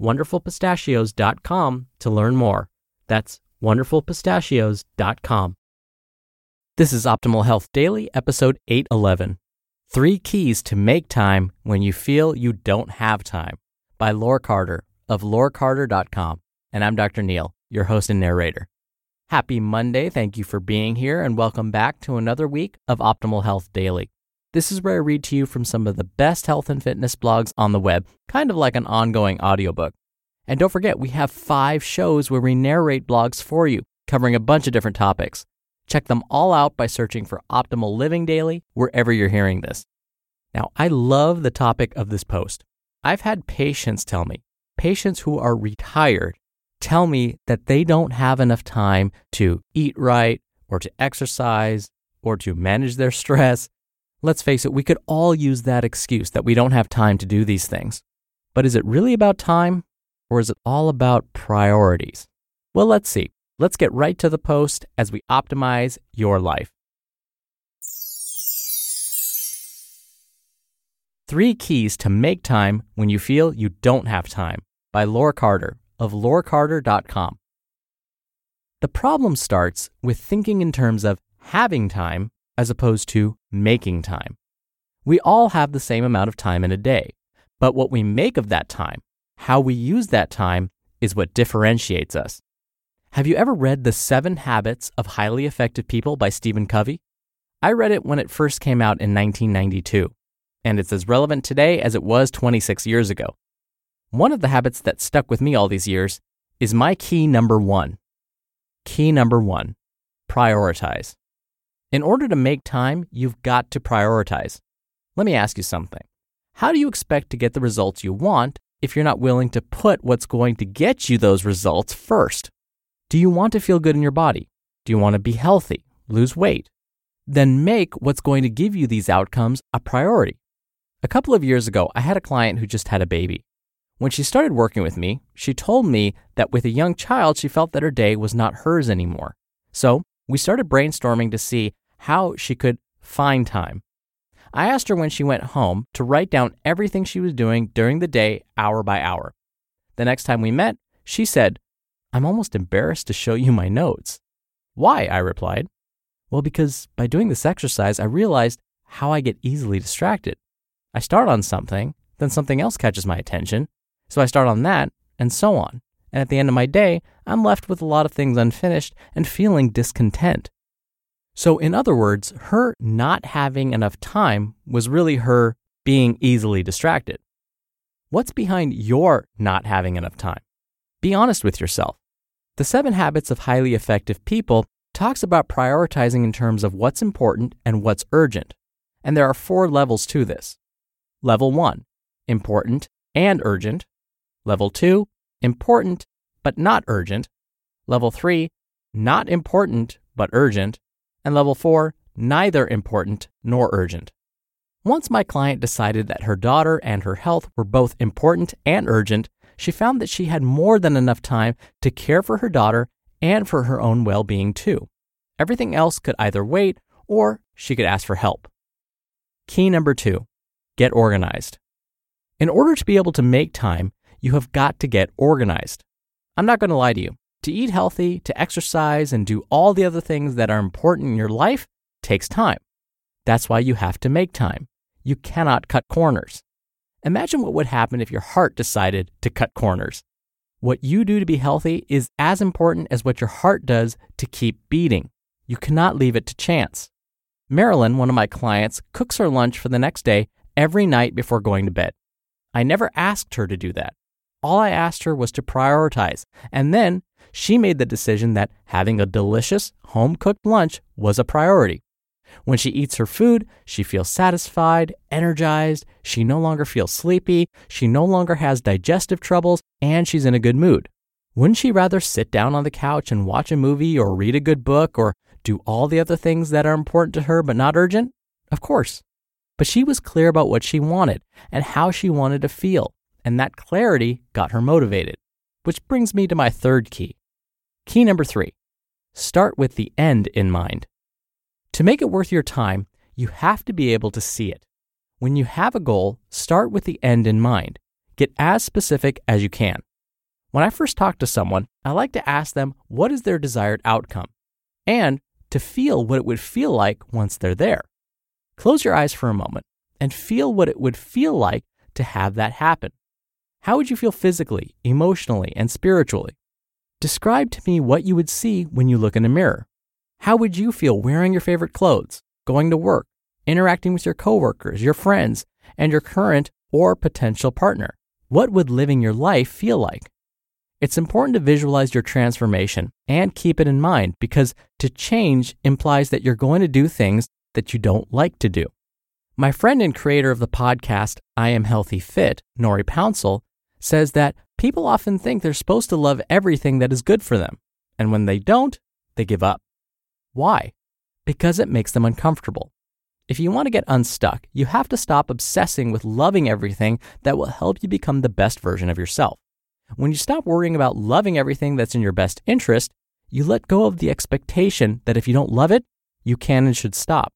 wonderfulpistachios.com to learn more. That's wonderfulpistachios.com. This is Optimal Health Daily, episode 811. Three Keys to Make Time When You Feel You Don't Have Time by Laure Carter of laurecarter.com. And I'm Dr. Neal, your host and narrator. Happy Monday. Thank you for being here and welcome back to another week of Optimal Health Daily. This is where I read to you from some of the best health and fitness blogs on the web, kind of like an ongoing audiobook. And don't forget, we have five shows where we narrate blogs for you, covering a bunch of different topics. Check them all out by searching for Optimal Living Daily wherever you're hearing this. Now, I love the topic of this post. I've had patients tell me, patients who are retired, tell me that they don't have enough time to eat right or to exercise or to manage their stress. Let's face it, we could all use that excuse that we don't have time to do these things. But is it really about time or is it all about priorities? Well, let's see. Let's get right to the post as we optimize your life. Three Keys to Make Time When You Feel You Don't Have Time by Laure Carter of laurecarter.com. The problem starts with thinking in terms of having time as opposed to making time. We all have the same amount of time in a day, but what we make of that time, how we use that time, is what differentiates us. Have you ever read The Seven Habits of Highly Effective People by Stephen Covey? I read it when it first came out in 1992, and it's as relevant today as it was 26 years ago. One of the habits that stuck with me all these years is my key number one. Key number one prioritize. In order to make time, you've got to prioritize. Let me ask you something. How do you expect to get the results you want if you're not willing to put what's going to get you those results first? Do you want to feel good in your body? Do you want to be healthy, lose weight? Then make what's going to give you these outcomes a priority. A couple of years ago, I had a client who just had a baby. When she started working with me, she told me that with a young child, she felt that her day was not hers anymore. So we started brainstorming to see how she could find time. I asked her when she went home to write down everything she was doing during the day, hour by hour. The next time we met, she said, I'm almost embarrassed to show you my notes. Why? I replied. Well, because by doing this exercise, I realized how I get easily distracted. I start on something, then something else catches my attention, so I start on that, and so on. And at the end of my day, I'm left with a lot of things unfinished and feeling discontent. So, in other words, her not having enough time was really her being easily distracted. What's behind your not having enough time? Be honest with yourself. The Seven Habits of Highly Effective People talks about prioritizing in terms of what's important and what's urgent. And there are four levels to this. Level one, important and urgent. Level 2, important but not urgent. Level 3, not important but urgent. And level 4, neither important nor urgent. Once my client decided that her daughter and her health were both important and urgent, she found that she had more than enough time to care for her daughter and for her own well being too. Everything else could either wait or she could ask for help. Key number two get organized. In order to be able to make time, you have got to get organized. I'm not going to lie to you. To eat healthy, to exercise, and do all the other things that are important in your life takes time. That's why you have to make time. You cannot cut corners. Imagine what would happen if your heart decided to cut corners. What you do to be healthy is as important as what your heart does to keep beating. You cannot leave it to chance. Marilyn, one of my clients, cooks her lunch for the next day every night before going to bed. I never asked her to do that. All I asked her was to prioritize, and then she made the decision that having a delicious, home cooked lunch was a priority. When she eats her food, she feels satisfied, energized, she no longer feels sleepy, she no longer has digestive troubles, and she's in a good mood. Wouldn't she rather sit down on the couch and watch a movie or read a good book or do all the other things that are important to her but not urgent? Of course. But she was clear about what she wanted and how she wanted to feel, and that clarity got her motivated. Which brings me to my third key. Key number three start with the end in mind. To make it worth your time, you have to be able to see it. When you have a goal, start with the end in mind. Get as specific as you can. When I first talk to someone, I like to ask them what is their desired outcome and to feel what it would feel like once they're there. Close your eyes for a moment and feel what it would feel like to have that happen. How would you feel physically, emotionally, and spiritually? Describe to me what you would see when you look in a mirror. How would you feel wearing your favorite clothes, going to work, interacting with your coworkers, your friends, and your current or potential partner? What would living your life feel like? It's important to visualize your transformation and keep it in mind because to change implies that you're going to do things that you don't like to do. My friend and creator of the podcast, I Am Healthy Fit, Nori Pouncil, says that people often think they're supposed to love everything that is good for them. And when they don't, they give up. Why? Because it makes them uncomfortable. If you want to get unstuck, you have to stop obsessing with loving everything that will help you become the best version of yourself. When you stop worrying about loving everything that's in your best interest, you let go of the expectation that if you don't love it, you can and should stop.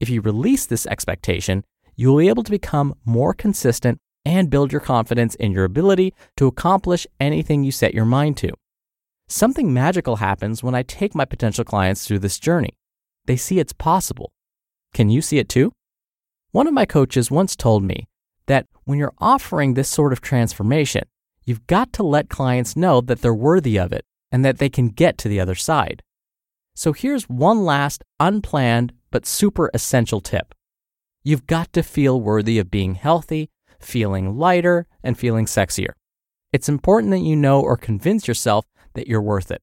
If you release this expectation, you will be able to become more consistent and build your confidence in your ability to accomplish anything you set your mind to. Something magical happens when I take my potential clients through this journey. They see it's possible. Can you see it too? One of my coaches once told me that when you're offering this sort of transformation, you've got to let clients know that they're worthy of it and that they can get to the other side. So here's one last unplanned but super essential tip. You've got to feel worthy of being healthy, feeling lighter, and feeling sexier. It's important that you know or convince yourself that you're worth it.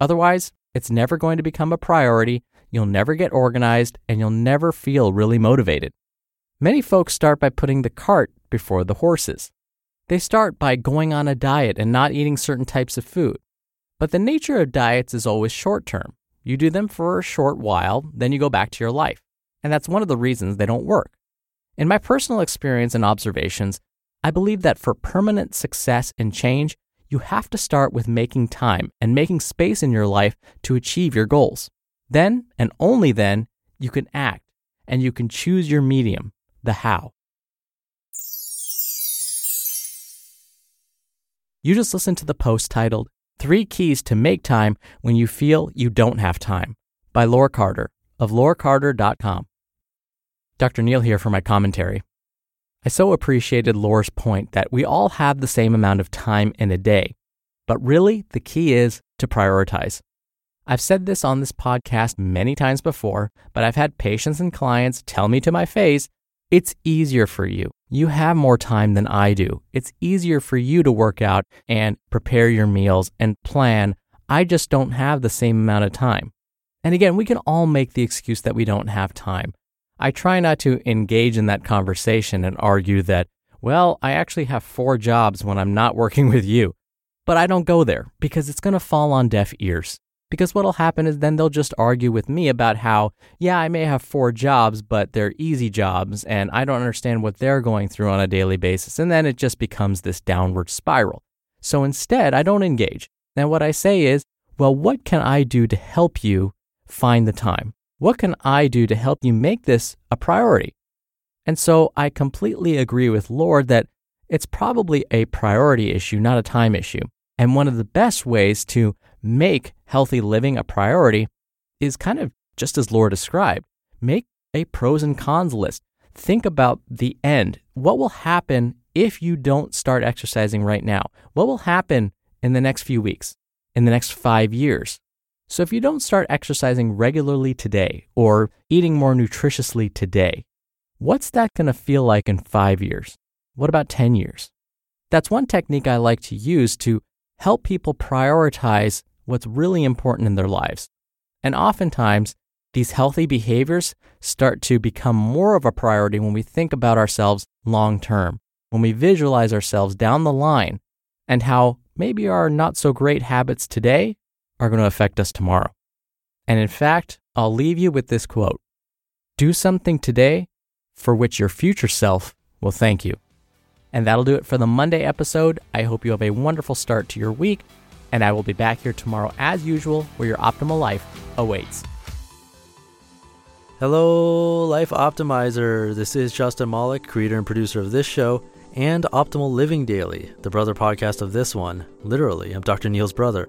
Otherwise, it's never going to become a priority, you'll never get organized, and you'll never feel really motivated. Many folks start by putting the cart before the horses. They start by going on a diet and not eating certain types of food. But the nature of diets is always short term. You do them for a short while, then you go back to your life. And that's one of the reasons they don't work. In my personal experience and observations, I believe that for permanent success and change, you have to start with making time and making space in your life to achieve your goals. Then, and only then, you can act and you can choose your medium, the how. You just listened to the post titled Three Keys to Make Time When You Feel You Don't Have Time by Laure Carter of laurecarter.com. Dr. Neal here for my commentary. I so appreciated Laure's point that we all have the same amount of time in a day, but really the key is to prioritize. I've said this on this podcast many times before, but I've had patients and clients tell me to my face, it's easier for you. You have more time than I do. It's easier for you to work out and prepare your meals and plan. I just don't have the same amount of time. And again, we can all make the excuse that we don't have time. I try not to engage in that conversation and argue that, well, I actually have four jobs when I'm not working with you. But I don't go there because it's going to fall on deaf ears. Because what'll happen is then they'll just argue with me about how, yeah, I may have four jobs, but they're easy jobs, and I don't understand what they're going through on a daily basis. And then it just becomes this downward spiral. So instead, I don't engage. Then what I say is, well, what can I do to help you find the time? What can I do to help you make this a priority? And so I completely agree with Laure that it's probably a priority issue, not a time issue. And one of the best ways to make healthy living a priority is kind of just as Laure described. Make a pros and cons list. Think about the end. What will happen if you don't start exercising right now? What will happen in the next few weeks, in the next five years? So, if you don't start exercising regularly today or eating more nutritiously today, what's that going to feel like in five years? What about 10 years? That's one technique I like to use to help people prioritize what's really important in their lives. And oftentimes, these healthy behaviors start to become more of a priority when we think about ourselves long term, when we visualize ourselves down the line and how maybe our not so great habits today are going to affect us tomorrow. And in fact, I'll leave you with this quote Do something today for which your future self will thank you. And that'll do it for the Monday episode. I hope you have a wonderful start to your week, and I will be back here tomorrow as usual where your optimal life awaits. Hello, Life Optimizer. This is Justin Malik, creator and producer of this show and Optimal Living Daily, the brother podcast of this one. Literally, I'm Dr. Neal's brother.